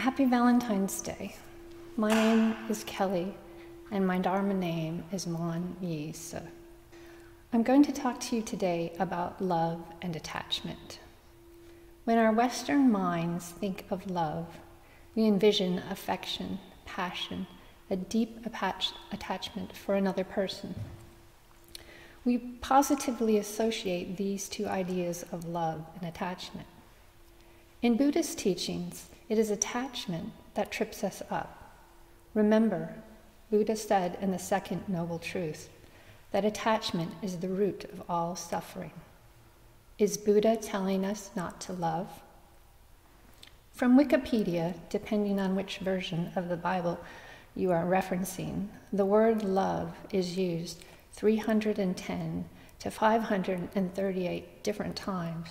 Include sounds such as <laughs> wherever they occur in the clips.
Happy Valentine's Day. My name is Kelly, and my Dharma name is Mon Yi Se. I'm going to talk to you today about love and attachment. When our Western minds think of love, we envision affection, passion, a deep attachment for another person. We positively associate these two ideas of love and attachment. In Buddhist teachings, it is attachment that trips us up. Remember, Buddha said in the second noble truth that attachment is the root of all suffering. Is Buddha telling us not to love? From Wikipedia, depending on which version of the Bible you are referencing, the word love is used 310 to 538 different times.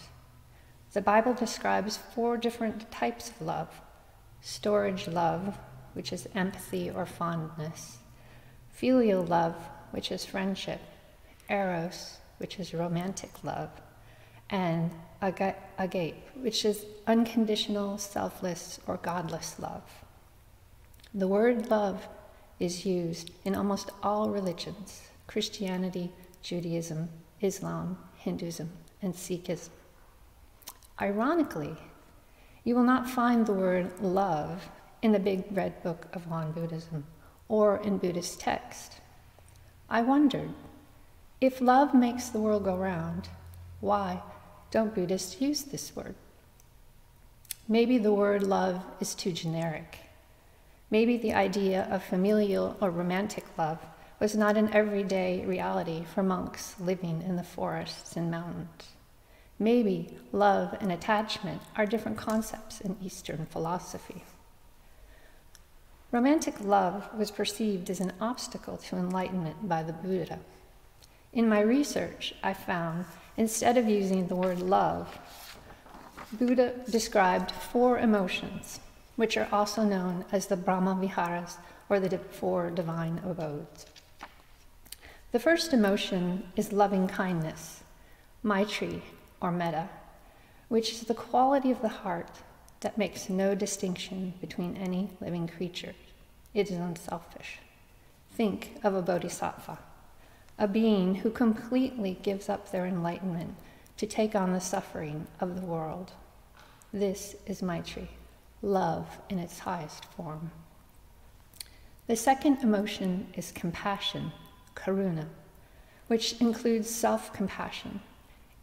The Bible describes four different types of love storge love, which is empathy or fondness, filial love, which is friendship, eros, which is romantic love, and agape, which is unconditional, selfless, or godless love. The word love is used in almost all religions Christianity, Judaism, Islam, Hinduism, and Sikhism. Ironically, you will not find the word love in the big red book of Won Buddhism or in Buddhist text. I wondered if love makes the world go round, why don't Buddhists use this word? Maybe the word love is too generic. Maybe the idea of familial or romantic love was not an everyday reality for monks living in the forests and mountains. Maybe love and attachment are different concepts in Eastern philosophy. Romantic love was perceived as an obstacle to enlightenment by the Buddha. In my research, I found instead of using the word love, Buddha described four emotions, which are also known as the Brahma Viharas or the four divine abodes. The first emotion is loving kindness, Maitri, or metta, which is the quality of the heart that makes no distinction between any living creature. It is unselfish. Think of a bodhisattva, a being who completely gives up their enlightenment to take on the suffering of the world. This is Maitri, love in its highest form. The second emotion is compassion, karuna, which includes self compassion,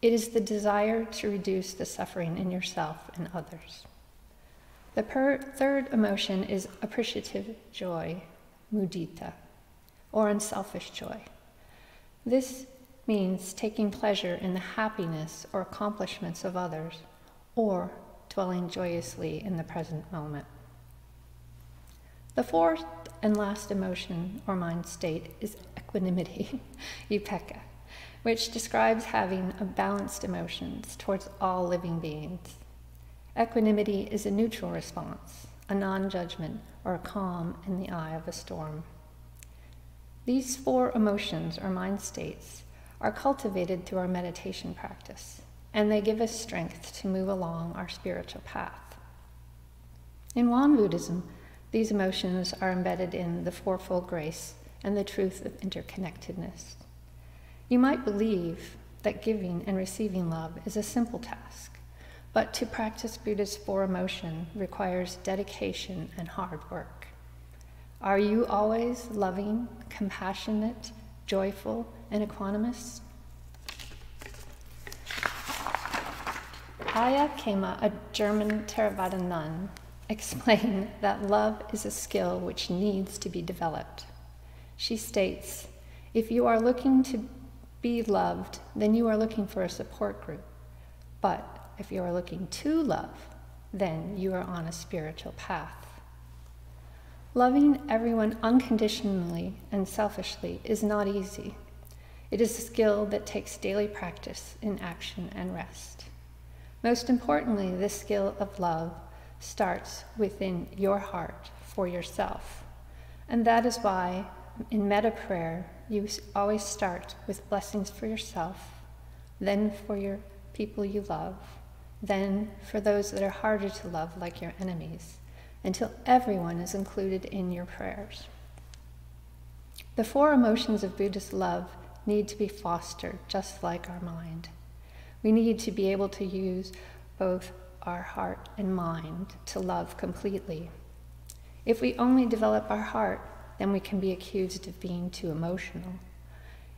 it is the desire to reduce the suffering in yourself and others. The third emotion is appreciative joy, mudita, or unselfish joy. This means taking pleasure in the happiness or accomplishments of others, or dwelling joyously in the present moment. The fourth and last emotion or mind state is equanimity, <laughs> which describes having a balanced emotions towards all living beings. Equanimity is a neutral response, a non judgment, or a calm in the eye of a storm. These four emotions or mind states are cultivated through our meditation practice, and they give us strength to move along our spiritual path. In Won Buddhism, these emotions are embedded in the Fourfold Grace and the truth of interconnectedness. You might believe that giving and receiving love is a simple task, but to practice Buddha's four emotion requires dedication and hard work. Are you always loving, compassionate, joyful, and equanimous? Ayya Khema, a German Theravada nun, <laughs> explained that love is a skill which needs to be developed. She states, if you are looking to be loved, then you are looking for a support group. But if you are looking to love, then you are on a spiritual path. Loving everyone unconditionally and selfishly is not easy. It is a skill that takes daily practice in action and rest. Most importantly, this skill of love starts within your heart for yourself. And that is why in metta prayer, you always start with blessings for yourself, then for your people you love, then for those that are harder to love, like your enemies, until everyone is included in your prayers. The four emotions of Buddhist love need to be fostered just like our mind. We need to be able to use both our heart and mind to love completely. If we only develop our heart, then we can be accused of being too emotional.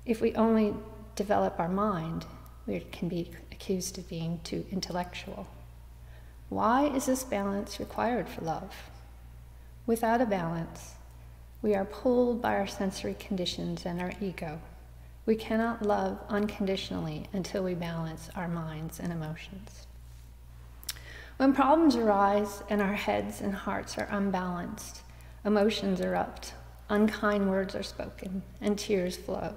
If we only develop our mind, we can be accused of being too intellectual. Why is this balance required for love? Without a balance, we are pulled by our sensory conditions and our ego. We cannot love unconditionally until we balance our minds and emotions. When problems arise and our heads and hearts are unbalanced, emotions erupt, unkind words are spoken, and tears flow.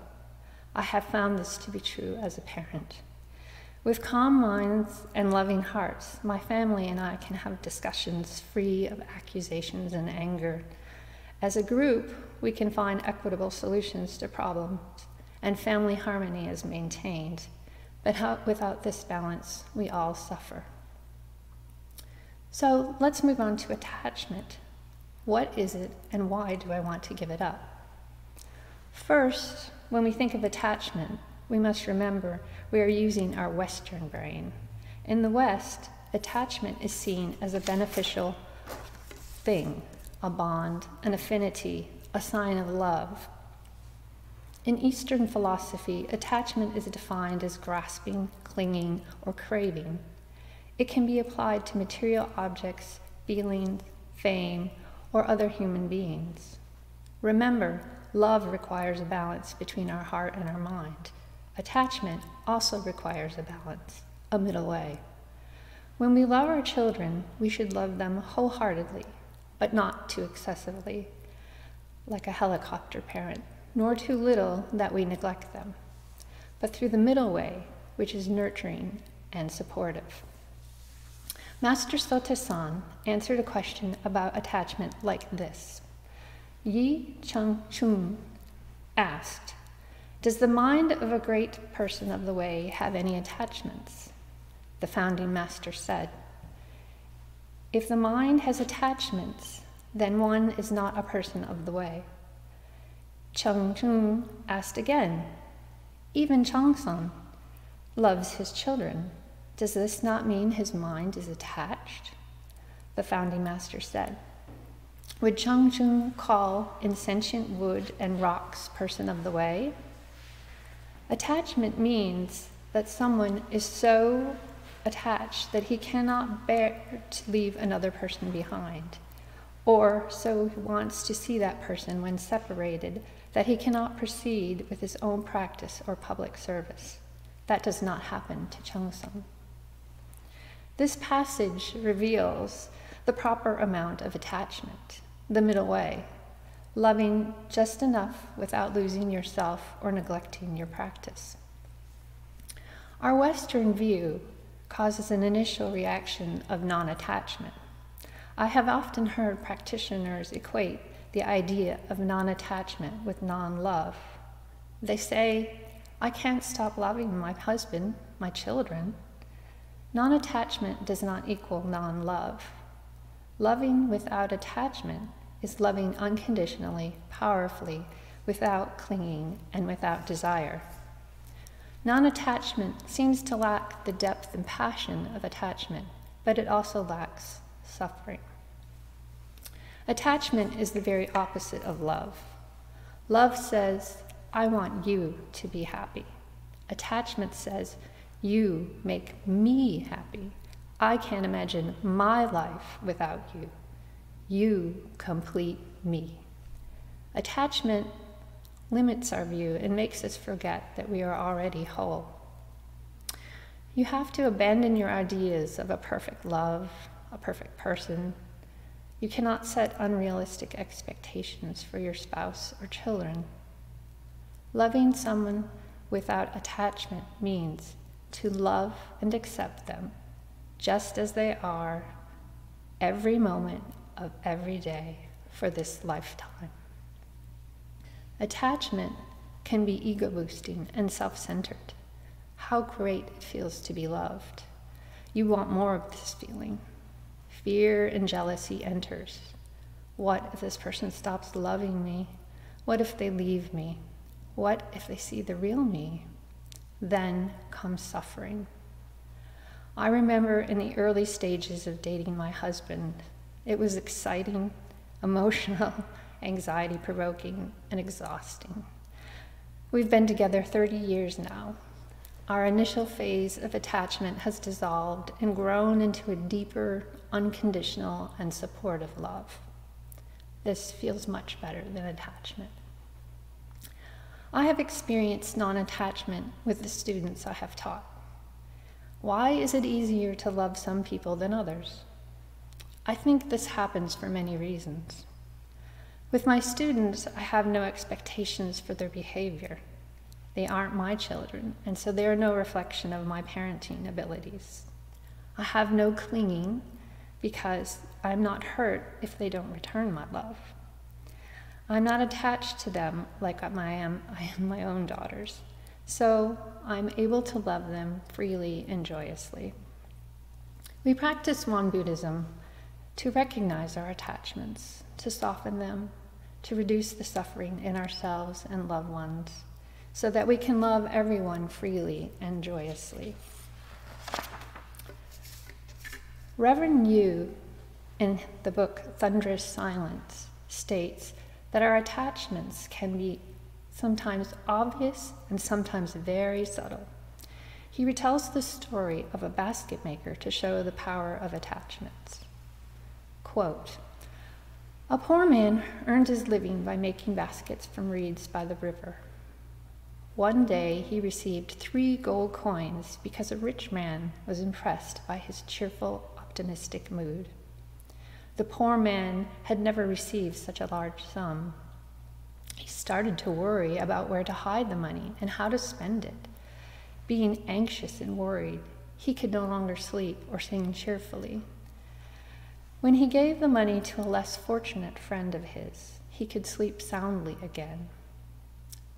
I have found this to be true as a parent. With calm minds and loving hearts, my family and I can have discussions free of accusations and anger. As a group, we can find equitable solutions to problems, and family harmony is maintained. But how, without this balance, we all suffer. So let's move on to attachment. What is it, and why do I want to give it up? First, when we think of attachment, we must remember we are using our Western brain. In the West, attachment is seen as a beneficial thing, a bond, an affinity, a sign of love. In Eastern philosophy, attachment is defined as grasping, clinging, or craving. It can be applied to material objects, feelings, fame, or other human beings. Remember, love requires a balance between our heart and our mind. Attachment also requires a balance, a middle way. When we love our children, we should love them wholeheartedly, but not too excessively, like a helicopter parent, nor too little that we neglect them, but through the middle way, which is nurturing and supportive. Master Sotaesan answered a question about attachment like this. Yi Chung Chun asked, does the mind of a great person of the way have any attachments? The founding master said, If the mind has attachments, then one is not a person of the way. Cheng Chung asked again, Even Chongsan loves his children. Does this not mean his mind is attached? The founding master said, Would Cheng Chung call insentient wood and rocks person of the way? Attachment means that someone is so attached that he cannot bear to leave another person behind, or so he wants to see that person when separated that he cannot proceed with his own practice or public service. That does not happen to Chongsan. This passage reveals the proper amount of attachment, the middle way, loving just enough without losing yourself or neglecting your practice. Our Western view causes an initial reaction of non attachment. I have often heard practitioners equate the idea of non attachment with non love. They say, I can't stop loving my husband, my children. Non attachment does not equal non love. Loving without attachment is loving unconditionally, powerfully, without clinging and without desire. Non attachment seems to lack the depth and passion of attachment, but it also lacks suffering. Attachment is the very opposite of love. Love says, I want you to be happy. Attachment says, You make me happy. I can't imagine my life without you. You complete me. Attachment limits our view and makes us forget that we are already whole. You have to abandon your ideas of a perfect love, a perfect person. You cannot set unrealistic expectations for your spouse or children. Loving someone without attachment means to love and accept them just as they are every moment of every day for this lifetime. Attachment can be ego boosting and self centered. How great it feels to be loved. You want more of this feeling. fear and jealousy enters. What if this person stops loving me? What if they leave me? What if they see the real me? Then comes suffering. I remember in the early stages of dating my husband, it was exciting, emotional, <laughs> anxiety provoking, and exhausting. We've been together 30 years now. Our initial phase of attachment has dissolved and grown into a deeper, unconditional, and supportive love. This feels much better than attachment. I have experienced non attachment with the students I have taught. Why is it easier to love some people than others? I think this happens for many reasons. With my students, I have no expectations for their behavior. They aren't my children, and so they are no reflection of my parenting abilities. I have no clinging because I'm not hurt if they don't return my love. I'm not attached to them like I am, <laughs> I am my own daughters, so I'm able to love them freely and joyously. We practice Won Buddhism to recognize our attachments, to soften them, to reduce the suffering in ourselves and loved ones, so that we can love everyone freely and joyously. Reverend Yu, in the book Thunderous Silence, states that our attachments can be sometimes obvious and sometimes very subtle. He retells the story of a basket maker to show the power of attachments. Quote, a poor man earned his living by making baskets from reeds by the river. One day he received three gold coins because a rich man was impressed by his cheerful, optimistic mood. The poor man had never received such a large sum. He started to worry about where to hide the money and how to spend it. Being anxious and worried, he could no longer sleep or sing cheerfully. When he gave the money to a less fortunate friend of his, he could sleep soundly again.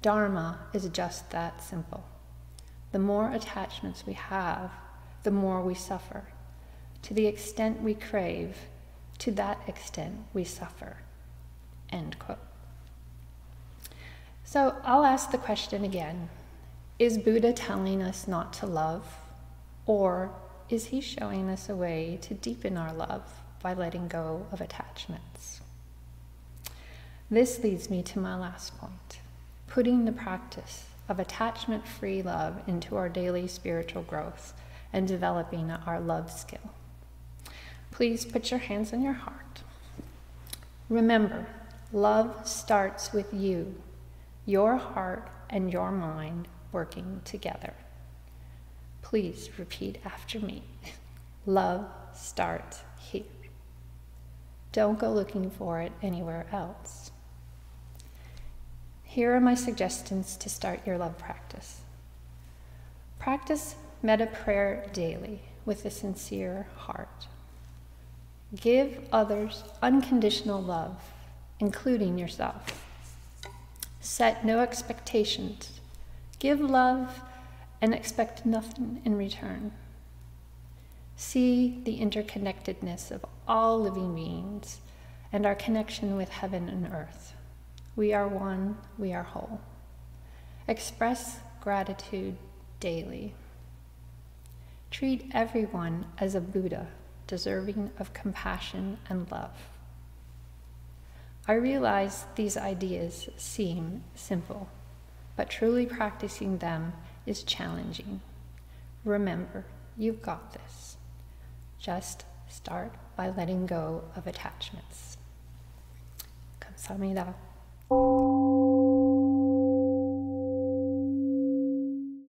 Dharma is just that simple. The more attachments we have, the more we suffer. To the extent we crave, to that extent we suffer. End quote. So I'll ask the question again Is Buddha telling us not to love? Or is he showing us a way to deepen our love? by letting go of attachments. This leads me to my last point putting the practice of attachment free love into our daily spiritual growth and developing our love skill. Please put your hands on your heart. Remember, love starts with you, your heart and your mind working together. Please repeat after me. <laughs> Love starts here. Don't go looking for it anywhere else. Here are my suggestions to start your love practice. Practice metta prayer daily with a sincere heart. Give others unconditional love, including yourself. Set no expectations. Give love and expect nothing in return. See the interconnectedness of all living beings and our connection with heaven and earth. We are one, we are whole. Express gratitude daily. Treat everyone as a Buddha, deserving of compassion and love. I realize these ideas seem simple, but truly practicing them is challenging. Remember, you've got this. Just start by letting go of attachments. 감사합니다.